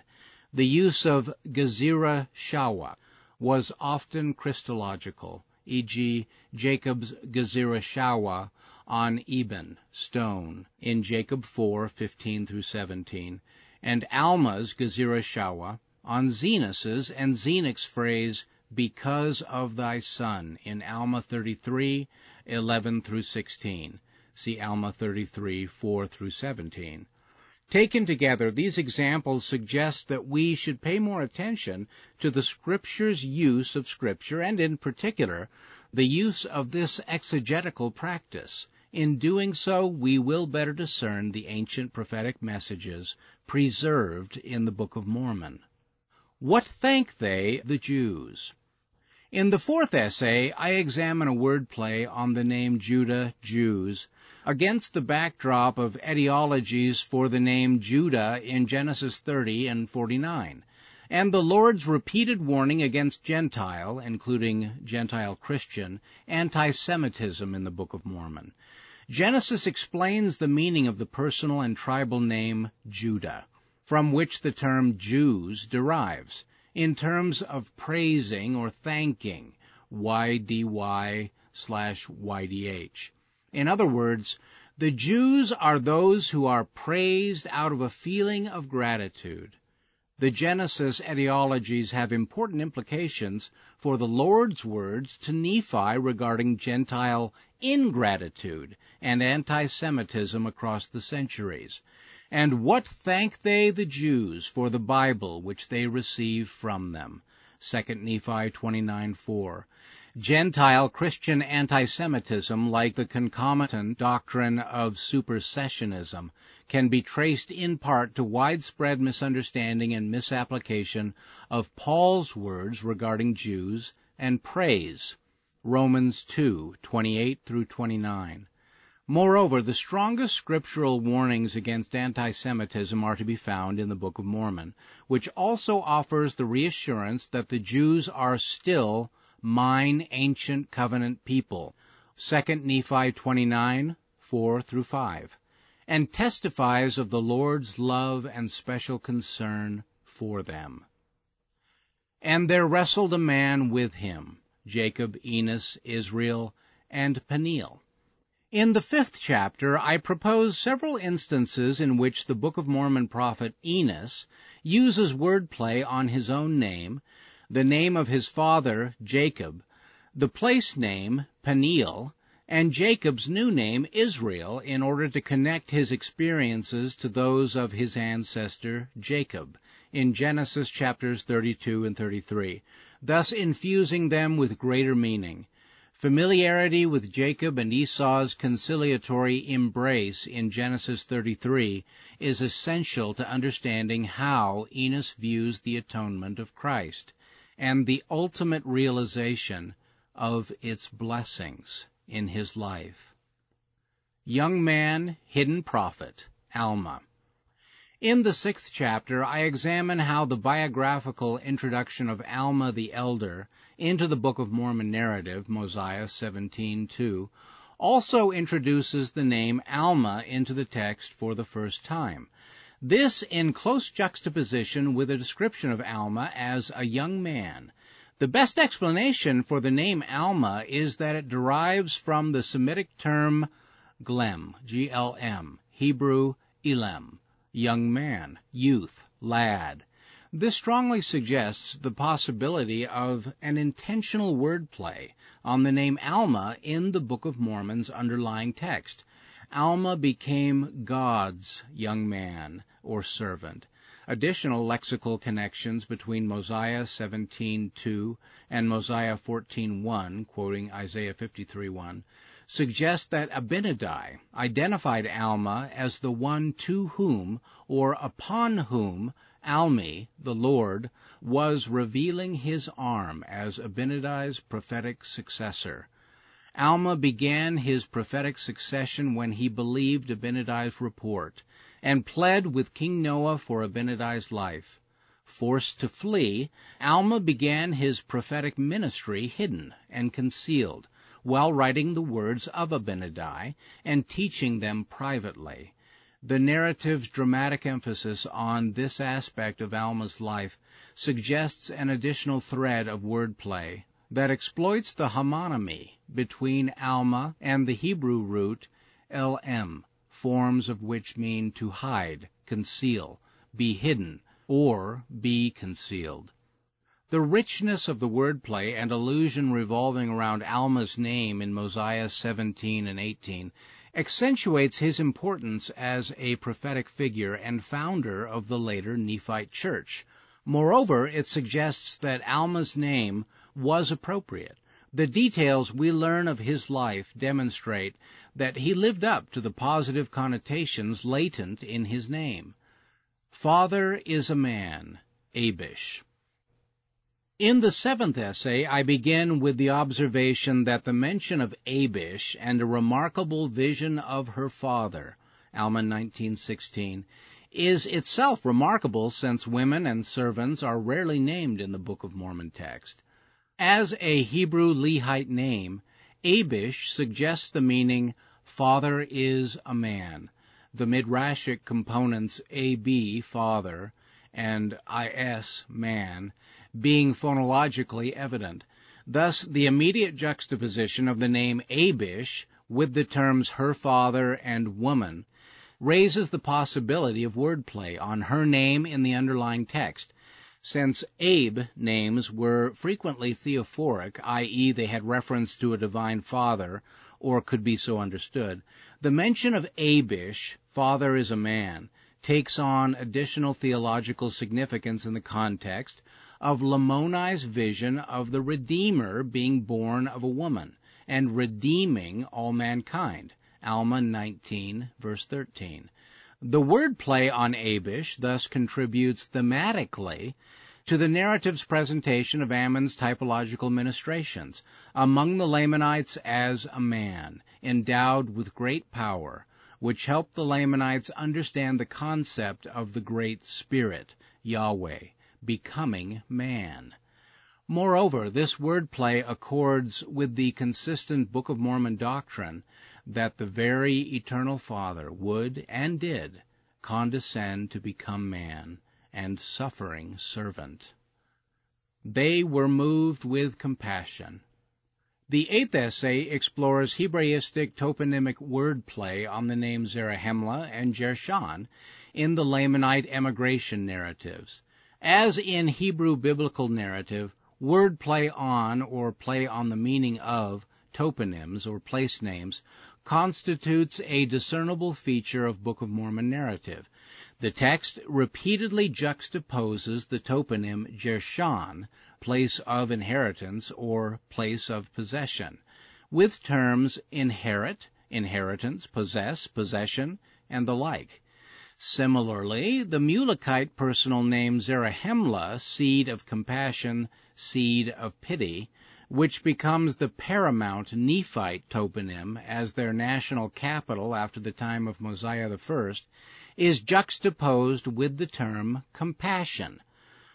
The use of Gezerah Shawa was often Christological, e.g., Jacob's Gezerah Shawa on Eben, stone, in Jacob 4:15 through 17, and Alma's Gezerah Shawa on Zenos's and Zenock's phrase, because of thy son, in Alma 33, 11 through 16. See Alma 33, 4 through 17. Taken together, these examples suggest that we should pay more attention to the Scripture's use of Scripture, and in particular, the use of this exegetical practice. In doing so, we will better discern the ancient prophetic messages preserved in the Book of Mormon. What thank they the Jews? In the fourth essay, I examine a wordplay on the name Judah, Jews, against the backdrop of etiologies for the name Judah in Genesis 30 and 49, and the Lord's repeated warning against Gentile, including Gentile Christian, anti-Semitism in the Book of Mormon. Genesis explains the meaning of the personal and tribal name Judah, from which the term Jews derives in terms of praising or thanking, YDY slash YDH. In other words, the Jews are those who are praised out of a feeling of gratitude. The Genesis etiologies have important implications for the Lord's words to Nephi regarding Gentile ingratitude and anti-Semitism across the centuries. And what thank they the Jews for the Bible which they receive from them? 2 Nephi 29:4. Gentile Christian anti-Semitism, like the concomitant doctrine of supersessionism, can be traced in part to widespread misunderstanding and misapplication of Paul's words regarding Jews and praise. Romans 2:28 through 29. Moreover, the strongest scriptural warnings against anti-Semitism are to be found in the Book of Mormon, which also offers the reassurance that the Jews are still mine ancient covenant people. 2 Nephi 29, 4 through 5, and testifies of the Lord's love and special concern for them. And there wrestled a man with him, Jacob, Enos, Israel, and Peniel in the fifth chapter, I propose several instances in which the Book of Mormon prophet Enos uses wordplay on his own name, the name of his father, Jacob, the place name, Peniel, and Jacob's new name, Israel, in order to connect his experiences to those of his ancestor, Jacob, in Genesis chapters 32 and 33, thus infusing them with greater meaning. Familiarity with Jacob and Esau's conciliatory embrace in Genesis 33 is essential to understanding how Enos views the atonement of Christ and the ultimate realization of its blessings in his life. Young man, hidden prophet, Alma. In the sixth chapter, I examine how the biographical introduction of Alma the Elder into the Book of Mormon narrative, Mosiah 17:2, also introduces the name Alma into the text for the first time. This in close juxtaposition with a description of Alma as a young man. The best explanation for the name Alma is that it derives from the Semitic term glem, G-L-M, Hebrew Elam young man, youth, lad. This strongly suggests the possibility of an intentional wordplay on the name Alma in the Book of Mormon's underlying text. Alma became God's young man or servant. Additional lexical connections between Mosiah 17:2 and Mosiah 14:1, quoting Isaiah 53:1, suggest that Abinadi identified Alma as the one to whom or upon whom Almi, the Lord, was revealing his arm as Abinadi's prophetic successor. Alma began his prophetic succession when he believed Abinadi's report and pled with King Noah for Abinadi's life. Forced to flee, Alma began his prophetic ministry hidden and concealed, while writing the words of Abinadi and teaching them privately. The narrative's dramatic emphasis on this aspect of Alma's life suggests an additional thread of wordplay that exploits the homonymy between Alma and the Hebrew root lm, forms of which mean to hide, conceal, be hidden, or be concealed. The richness of the wordplay and allusion revolving around Alma's name in Mosiah 17 and 18 accentuates his importance as a prophetic figure and founder of the later Nephite church. Moreover, it suggests that Alma's name was appropriate. The details we learn of his life demonstrate that he lived up to the positive connotations latent in his name. Father is a man, Abish. In the seventh essay, I begin with the observation that the mention of Abish and a remarkable vision of her father, Alma 1916, is itself remarkable since women and servants are rarely named in the Book of Mormon text. As a Hebrew Lehite name, Abish suggests the meaning, father is a man. The Midrashic components AB, father, and IS, man, being phonologically evident. Thus, the immediate juxtaposition of the name Abish with the terms her father and woman raises the possibility of wordplay on her name in the underlying text. Since Abe names were frequently theophoric, i.e., they had reference to a divine father, or could be so understood, the mention of Abish, father is a man, takes on additional theological significance in the context of Lamoni's vision of the Redeemer being born of a woman and redeeming all mankind. Alma 19, verse 13. The wordplay on Abish thus contributes thematically to the narrative's presentation of Ammon's typological ministrations among the Lamanites as a man, endowed with great power, which helped the Lamanites understand the concept of the Great Spirit, Yahweh, becoming man. Moreover, this wordplay accords with the consistent Book of Mormon doctrine that the very Eternal Father would and did condescend to become man and suffering servant. They were moved with compassion. The eighth essay explores Hebraistic toponymic wordplay on the names Zarahemla and Jershon in the Lamanite emigration narratives. As in Hebrew biblical narrative, word play on or play on the meaning of toponyms or place names constitutes a discernible feature of Book of Mormon narrative. The text repeatedly juxtaposes the toponym Jershon, place of inheritance or place of possession, with terms inherit, inheritance, possess, possession, and the like. Similarly, the Mulekite personal name Zarahemla, seed of compassion, seed of pity, which becomes the paramount Nephite toponym as their national capital after the time of Mosiah I, is juxtaposed with the term compassion.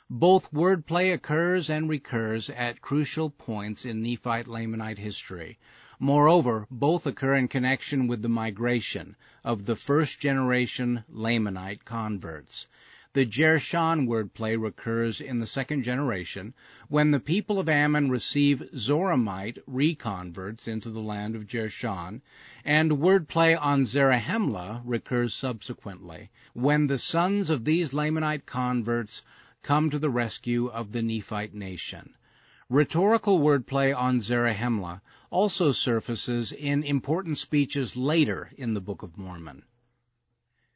Both wordplay occurs and recurs at crucial points in Nephite Lamanite history, Moreover, both occur in connection with the migration of the first generation Lamanite converts. The Jershon wordplay recurs in the second generation when the people of Ammon receive Zoramite reconverts into the land of Jershon, and wordplay on Zarahemla recurs subsequently when the sons of these Lamanite converts come to the rescue of the Nephite nation. Rhetorical wordplay on Zarahemla also surfaces in important speeches later in the Book of Mormon.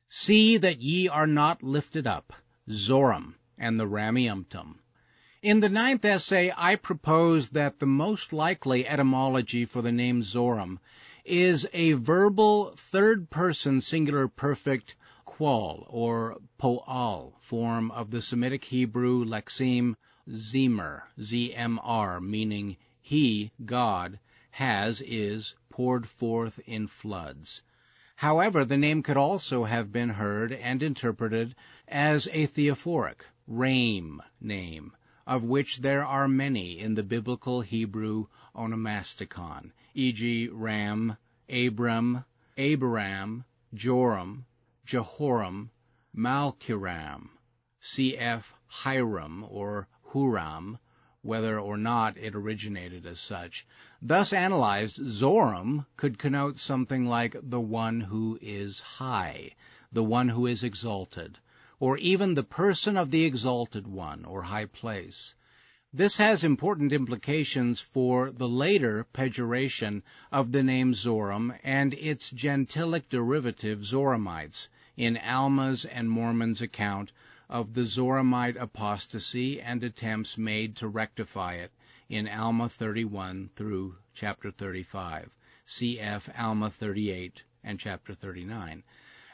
See that ye are not lifted up, Zoram and the Rameumptom. In the ninth essay, I propose that the most likely etymology for the name Zoram is a verbal third person singular perfect qal or pual form of the Semitic Hebrew lexeme Zemer, Z-M-R, meaning He, God, has, is, poured forth in floods. However, the name could also have been heard and interpreted as a theophoric, Rame name, of which there are many in the biblical Hebrew onomasticon, e.g., Ram, Abram, Abiram, Joram, Jehoram, Malkiram, cf. Hiram or Huram, whether or not it originated as such. Thus analyzed, Zoram could connote something like the one who is high, the one who is exalted, or even the person of the exalted one or high place. This has important implications for the later pejoration of the name Zoram and its gentilic derivative Zoramites in Alma's and Mormon's account of the Zoramite apostasy and attempts made to rectify it in Alma 31 through chapter 35, cf. Alma 38 and chapter 39.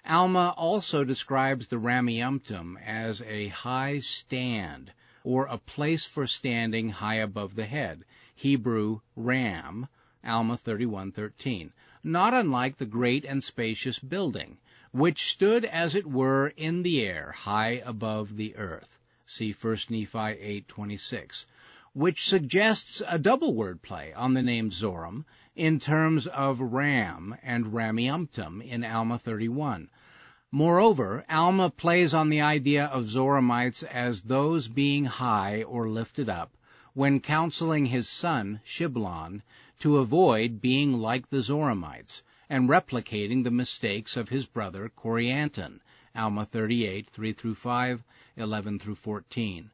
Alma also describes the Rameumptom as a high stand or a place for standing high above the head. Hebrew ram, Alma 31:13. Not unlike the great and spacious building, which stood as it were in the air, high above the earth. See 1 Nephi 8:26 which suggests a double word play on the name Zoram in terms of ram and Rameumptom in Alma 31. Moreover, Alma plays on the idea of Zoramites as those being high or lifted up, when counseling his son, Shiblon, to avoid being like the Zoramites, and replicating the mistakes of his brother Corianton, Alma 38, 3 through 5, 11 through 14.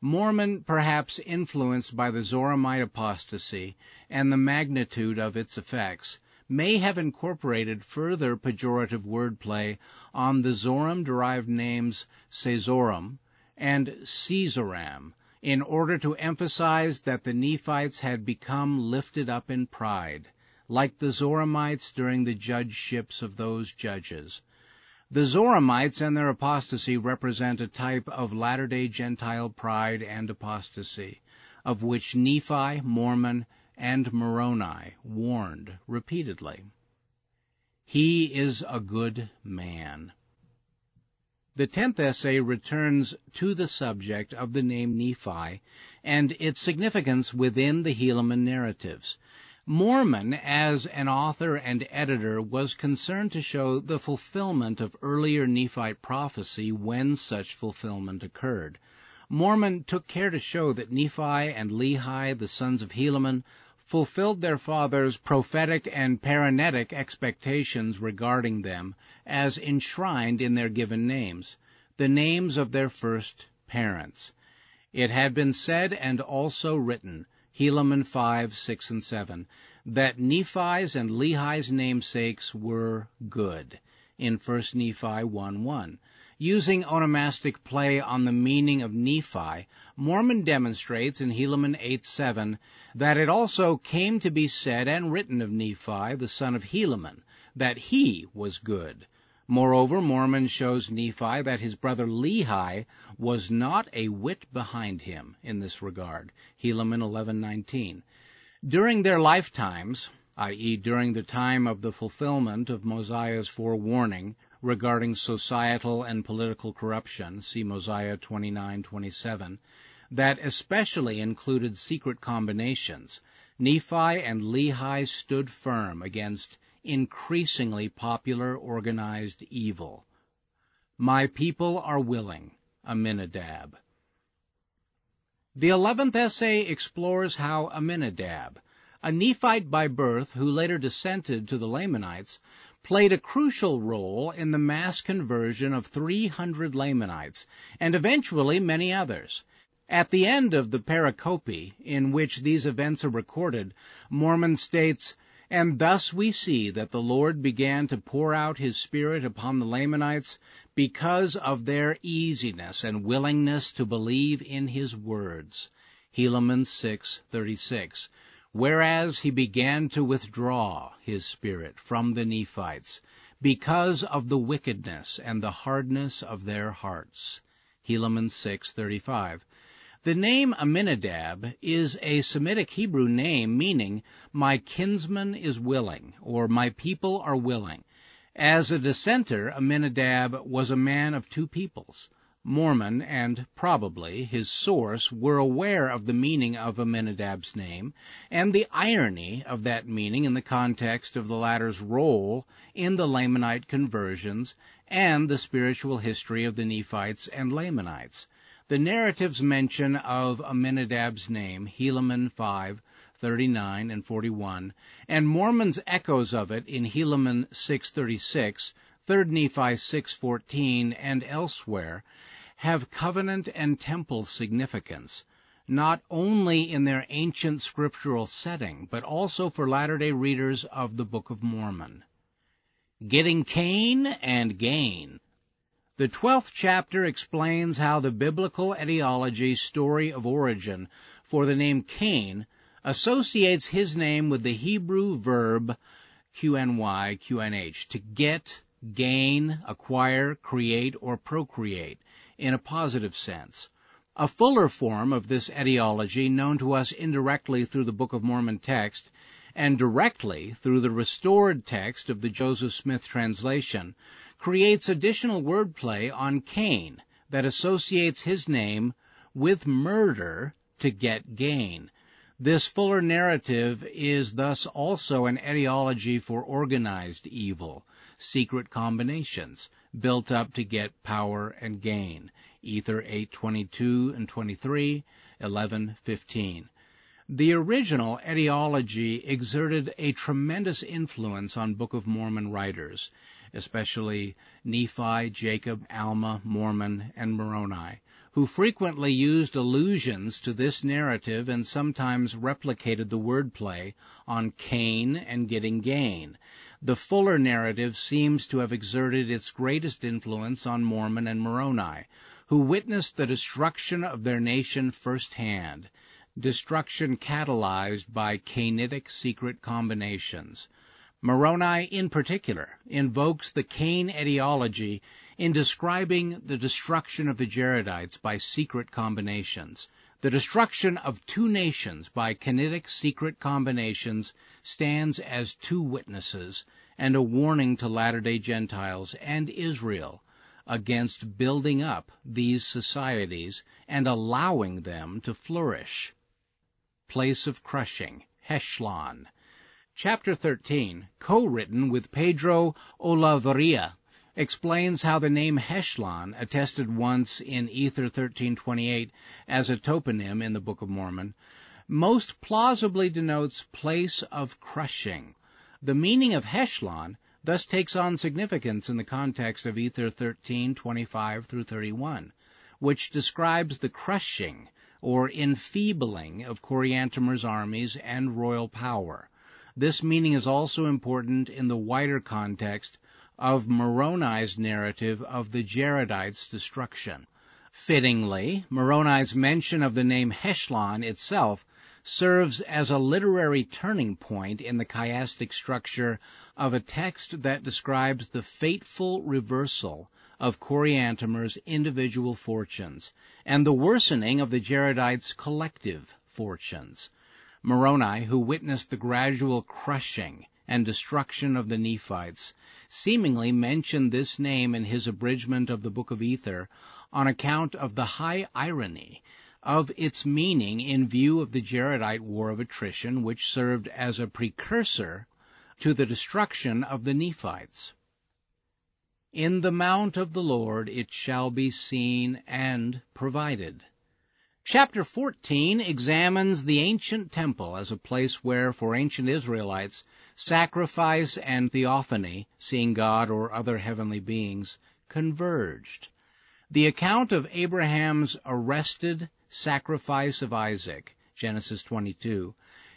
Mormon, perhaps influenced by the Zoramite apostasy and the magnitude of its effects, may have incorporated further pejorative wordplay on the Zoram-derived names Cezoram and Seezoram in order to emphasize that the Nephites had become lifted up in pride, like the Zoramites during the judgeships of those judges. The Zoramites and their apostasy represent a type of latter-day Gentile pride and apostasy, of which Nephi, Mormon, and Moroni warned repeatedly. He is a good man. The tenth essay returns to the subject of the name Nephi and its significance within the Helaman narratives. Mormon, as an author and editor, was concerned to show the fulfillment of earlier Nephite prophecy when such fulfillment occurred. Mormon took care to show that Nephi and Lehi, the sons of Helaman, fulfilled their father's prophetic and parenetic expectations regarding them, as enshrined in their given names, the names of their first parents. It had been said and also written, Helaman 5, 6, and 7, that Nephi's and Lehi's namesakes were good, in 1 Nephi 1, 1. Using onomastic play on the meaning of Nephi, Mormon demonstrates in Helaman 8:7 that it also came to be said and written of Nephi, the son of Helaman, that he was good. Moreover, Mormon shows Nephi that his brother Lehi was not a whit behind him in this regard. Helaman 11:19. During their lifetimes, i.e., during the time of the fulfillment of Mosiah's forewarning regarding societal and political corruption, see Mosiah 29:27, that especially included secret combinations, Nephi and Lehi stood firm against increasingly popular organized evil. My people are willing, Aminadab. The eleventh essay explores how Aminadab, a Nephite by birth who later dissented to the Lamanites, played a crucial role in the mass conversion of 300 Lamanites, and eventually many others. At the end of the pericope in which these events are recorded, Mormon states, And thus we see that the Lord began to pour out his Spirit upon the Lamanites because of their easiness and willingness to believe in his words. Helaman 6:36 whereas he began to withdraw his spirit from the Nephites because of the wickedness and the hardness of their hearts. Helaman 6:35. The name Aminadab is a Semitic Hebrew name meaning my kinsman is willing or my people are willing. As a dissenter, Aminadab was a man of two peoples. Mormon and probably his source were aware of the meaning of Aminadab's name and the irony of that meaning in the context of the latter's role in the Lamanite conversions and the spiritual history of the Nephites and Lamanites. The narrative's mention of Aminadab's name, Helaman 5, 39 and 41, and Mormon's echoes of it in Helaman 6:36, 3 Nephi 6:14, and elsewhere, have covenant and temple significance, not only in their ancient scriptural setting, but also for Latter-day readers of the Book of Mormon. Getting Cain and Gain. The twelfth chapter explains how the biblical etiology story of origin for the name Cain associates his name with the Hebrew verb qny, qnh, to get, gain, acquire, create, or procreate, in a positive sense. A fuller form of this etiology, known to us indirectly through the Book of Mormon text and directly through the restored text of the Joseph Smith translation, creates additional wordplay on Cain that associates his name with murder to get gain. This fuller narrative is thus also an etiology for organized evil, secret combinations, built up to get power and gain. Ether 8:22 and 23, 11:15. The original etiology exerted a tremendous influence on Book of Mormon writers, especially Nephi, Jacob, Alma, Mormon, and Moroni, who frequently used allusions to this narrative and sometimes replicated the wordplay on Cain and getting gain. The fuller narrative seems to have exerted its greatest influence on Mormon and Moroni, who witnessed the destruction of their nation firsthand destruction catalyzed by Cainitic secret combinations. Moroni, in particular, invokes the Cain etiology in describing the destruction of the Jaredites by secret combinations. The destruction of two nations by Cainitic secret combinations stands as two witnesses and a warning to Latter-day Gentiles and Israel against building up these societies and allowing them to flourish place of crushing, Heshlon. Chapter 13, co-written with Pedro Olavarria, explains how the name Heshlon, attested once in Ether 1328 as a toponym in the Book of Mormon, most plausibly denotes place of crushing. The meaning of Heshlon thus takes on significance in the context of Ether 1325 through 31, which describes the crushing or enfeebling of Coriantumr's armies and royal power. This meaning is also important in the wider context of Moroni's narrative of the Jaredites' destruction. Fittingly, Moroni's mention of the name Heshlon itself serves as a literary turning point in the chiastic structure of a text that describes the fateful reversal of Coriantumr's individual fortunes and the worsening of the Jaredites' collective fortunes. Moroni, who witnessed the gradual crushing and destruction of the Nephites, seemingly mentioned this name in his abridgment of the Book of Ether on account of the high irony of its meaning in view of the Jaredite War of Attrition, which served as a precursor to the destruction of the Nephites. In the mount of the Lord it shall be seen and provided. Chapter 14 examines the ancient temple as a place where, for ancient Israelites, sacrifice and theophany, seeing God or other heavenly beings, converged. The account of Abraham's arrested sacrifice of Isaac, Genesis 22,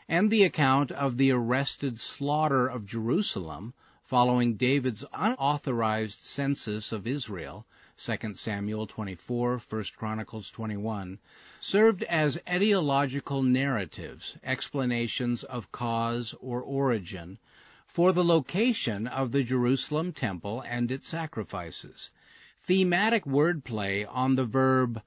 and the account of the arrested slaughter of Jerusalem, following David's unauthorized census of Israel, 2 Samuel 24, 1 Chronicles 21, served as etiological narratives, explanations of cause or origin, for the location of the Jerusalem temple and its sacrifices. Thematic wordplay on the verb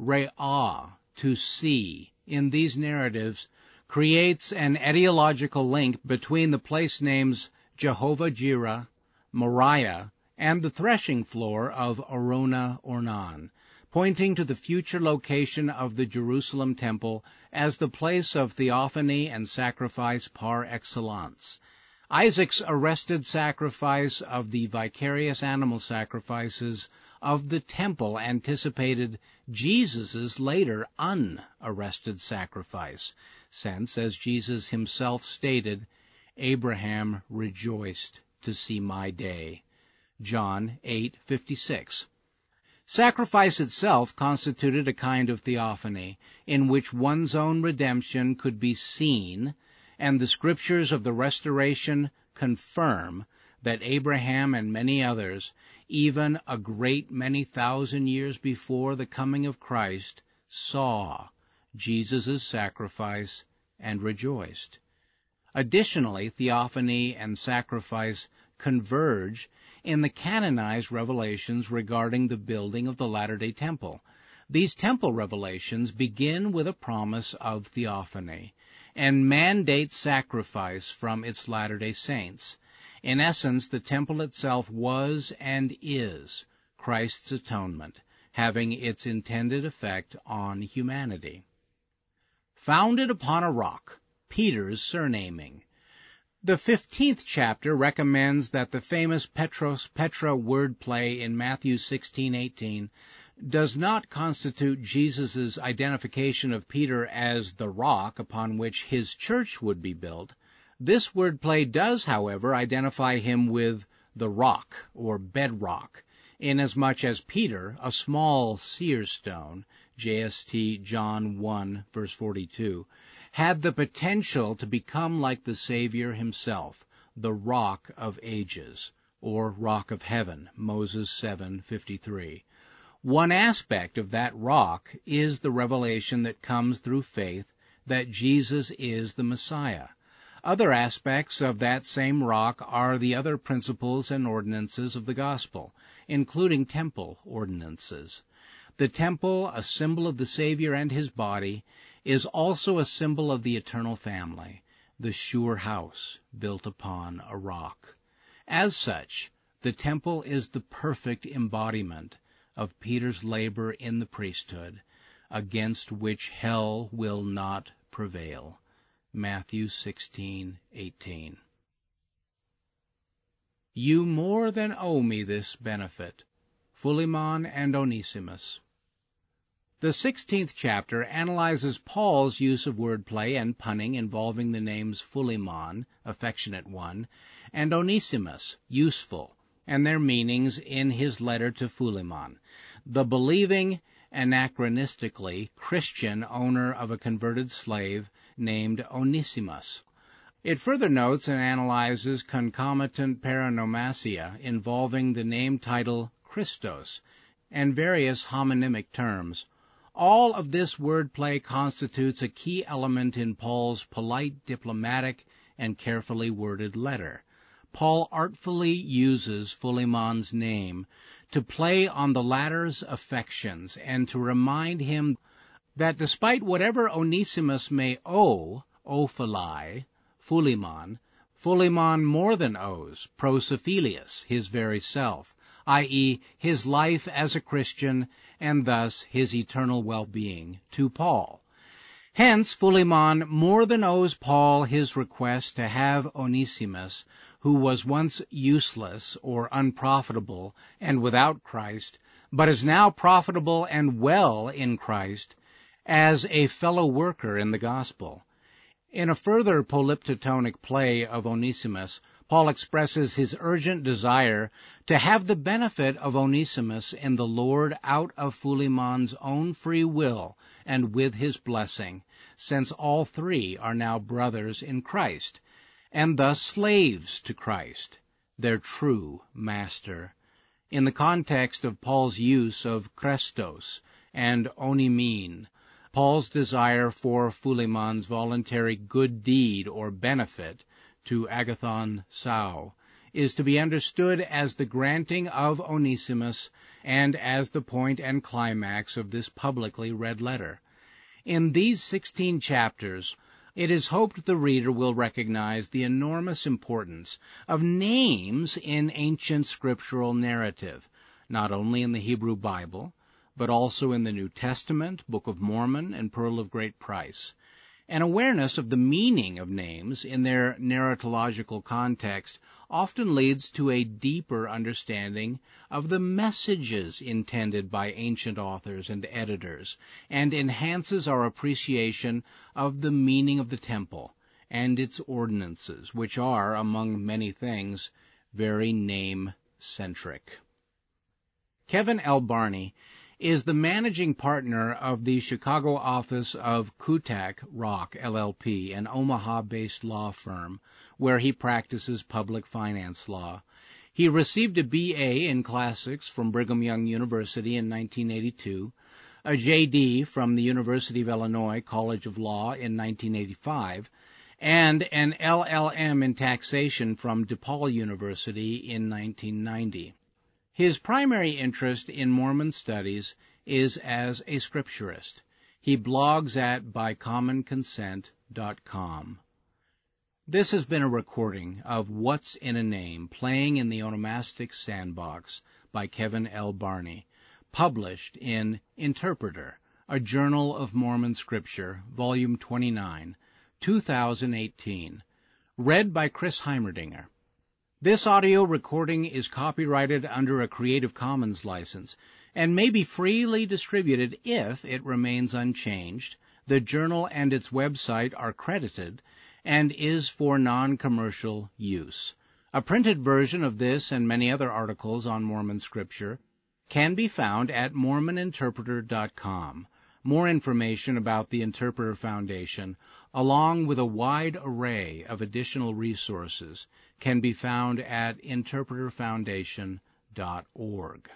re'ah, to see, in these narratives creates an etiological link between the place names Jehovah Jireh, Moriah, and the threshing floor of Araunah Ornan, pointing to the future location of the Jerusalem temple as the place of theophany and sacrifice par excellence. Isaac's arrested sacrifice of the vicarious animal sacrifices of the temple anticipated Jesus' later unarrested sacrifice, since, as Jesus himself stated, Abraham rejoiced to see my day. John 8:56. Sacrifice itself constituted a kind of theophany in which one's own redemption could be seen, and the scriptures of the restoration confirm that Abraham and many others, even a great many thousand years before the coming of Christ, saw Jesus' sacrifice and rejoiced. Additionally, theophany and sacrifice converge in the canonized revelations regarding the building of the Latter-day Temple. These temple revelations begin with a promise of theophany and mandate sacrifice from its Latter-day Saints. In essence, the temple itself was and is Christ's atonement, having its intended effect on humanity. Founded upon a rock, Peter's surnaming. The 15th chapter recommends that the famous Petros Petra wordplay in Matthew 16:18 does not constitute Jesus' identification of Peter as the rock upon which his church would be built. This wordplay does, however, identify him with the rock or bedrock, inasmuch as Peter, a small seer stone, JST John 1 verse 42, had the potential to become like the Savior himself, the rock of ages, or rock of heaven, Moses 7:53. One aspect of that rock is the revelation that comes through faith that Jesus is the Messiah. Other aspects of that same rock are the other principles and ordinances of the gospel, including temple ordinances. The temple, a symbol of the Savior and his body, is also a symbol of the eternal family, the sure house built upon a rock. As such, the temple is the perfect embodiment of Peter's labor in the priesthood, against which hell will not prevail. Matthew 16:18. You more than owe me this benefit. Philemon and Onesimus. The 16th chapter analyzes Paul's use of wordplay and punning involving the names Philemon, affectionate one, and Onesimus, useful, and their meanings in his letter to Philemon, the believing, anachronistically Christian owner of a converted slave named Onesimus. It further notes and analyzes concomitant paronomasia involving the name title Christos and various homonymic terms. All of this wordplay constitutes a key element in Paul's polite, diplomatic, and carefully worded letter. Paul artfully uses Philemon's name to play on the latter's affections and to remind him that despite whatever Onesimus may owe opheilei, Philemon, Philemon more than owes prosopheileis his very self, i.e., his life as a Christian and thus his eternal well-being, to Paul. Hence, Philemon more than owes Paul his request to have Onesimus, who was once useless or unprofitable and without Christ, but is now profitable and well in Christ, as a fellow worker in the gospel. In a further polyptotonic play of Onesimus, Paul expresses his urgent desire to have the benefit of Onesimus in the Lord out of Philemon's own free will and with his blessing, since all three are now brothers in Christ, and thus slaves to Christ, their true master. In the context of Paul's use of Chrestos and onaimen, Paul's desire for Philemon's voluntary good deed or benefit to agathon sou is to be understood as the granting of Onesimus and as the point and climax of this publicly read letter. In these sixteen chapters, it is hoped the reader will recognize the enormous importance of names in ancient scriptural narrative, not only in the Hebrew Bible, but also in the New Testament, Book of Mormon, and Pearl of Great Price. An awareness of the meaning of names in their narratological context often leads to a deeper understanding of the messages intended by ancient authors and editors, and enhances our appreciation of the meaning of the temple and its ordinances, which are, among many things, very name-centric. Kevin L. Barney is the managing partner of the Chicago office of Kutak Rock LLP, an Omaha-based law firm where he practices public finance law. He received a BA in classics from Brigham Young University in 1982, a JD from the University of Illinois College of Law in 1985, and an LLM in taxation from DePaul University in 1990. His primary interest in Mormon studies is as a scripturist. He blogs at bycommonconsent.com. This has been a recording of What's in a Name playing in the Onomastic Sandbox by Kevin L. Barney, published in Interpreter, a Journal of Mormon Scripture, Volume 29, 2018, read by Chris Heimerdinger. This audio recording is copyrighted under a Creative Commons license and may be freely distributed if it remains unchanged, the journal and its website are credited, and is for non-commercial use. A printed version of this and many other articles on Mormon scripture can be found at mormoninterpreter.com. More information about the Interpreter Foundation, along with a wide array of additional resources, can be found at interpreterfoundation.org.